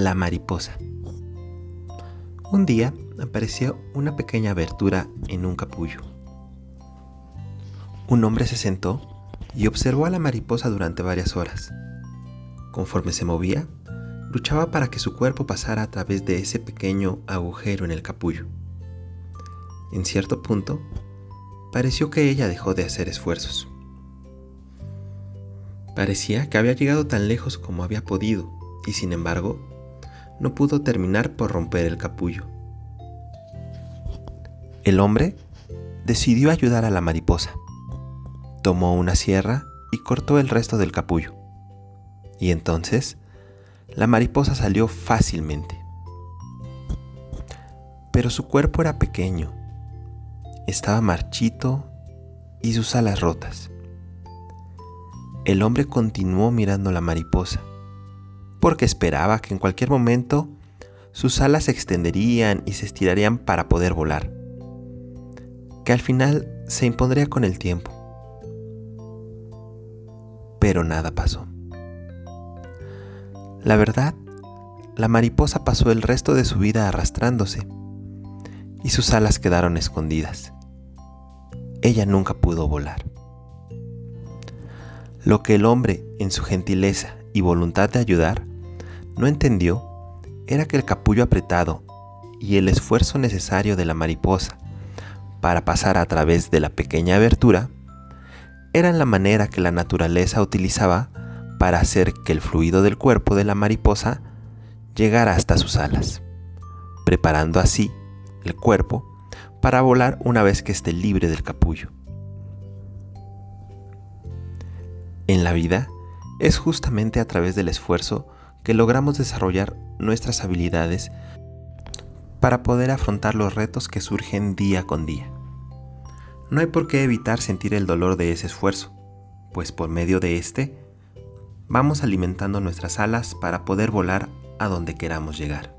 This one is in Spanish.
La mariposa. Un día apareció una pequeña abertura en un capullo. Un hombre se sentó y observó a la mariposa durante varias horas. Conforme se movía, luchaba para que su cuerpo pasara a través de ese pequeño agujero en el capullo. En cierto punto, pareció que ella dejó de hacer esfuerzos. Parecía que había llegado tan lejos como había podido y sin embargo no pudo terminar por romper el capullo. El hombre decidió ayudar a la mariposa. Tomó una sierra y cortó el resto del capullo. Y entonces, la mariposa salió fácilmente. Pero su cuerpo era pequeño, estaba marchito y sus alas rotas. El hombre continuó mirando la mariposa porque esperaba que en cualquier momento sus alas se extenderían y se estirarían para poder volar, que al final se impondría con el tiempo. Pero nada pasó. La verdad, la mariposa pasó el resto de su vida arrastrándose y sus alas quedaron escondidas. Ella nunca pudo volar. Lo que el hombre, en su gentileza y voluntad de ayudar, no entendió era que el capullo apretado y el esfuerzo necesario de la mariposa para pasar a través de la pequeña abertura eran la manera que la naturaleza utilizaba para hacer que el fluido del cuerpo de la mariposa llegara hasta sus alas, preparando así el cuerpo para volar una vez que esté libre del capullo. En la vida es justamente a través del esfuerzo que logramos desarrollar nuestras habilidades para poder afrontar los retos que surgen día con día. No hay por qué evitar sentir el dolor de ese esfuerzo, pues por medio de este vamos alimentando nuestras alas para poder volar a donde queramos llegar.